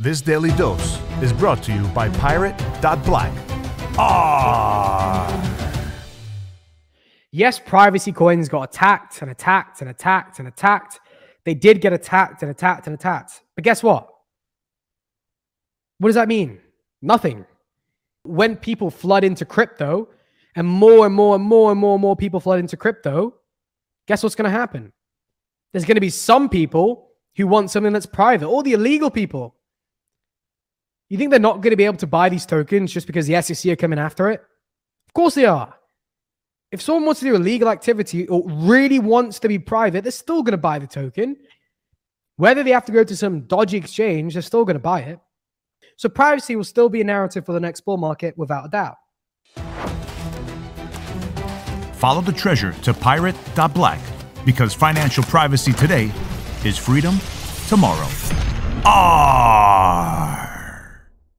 This daily dose is brought to you by Pirate.Black. Ah! Yes, privacy coins got attacked and attacked and attacked and attacked. They did get attacked and attacked and attacked. But guess what? What does that mean? Nothing. When people flood into crypto, and more and more and more and more and more people flood into crypto, guess what's going to happen? There's going to be some people who want something that's private, all the illegal people. You think they're not going to be able to buy these tokens just because the SEC are coming after it? Of course they are. If someone wants to do illegal activity or really wants to be private, they're still going to buy the token. Whether they have to go to some dodgy exchange, they're still going to buy it. So privacy will still be a narrative for the next bull market without a doubt. Follow the treasure to pirate.black because financial privacy today is freedom tomorrow. Ah!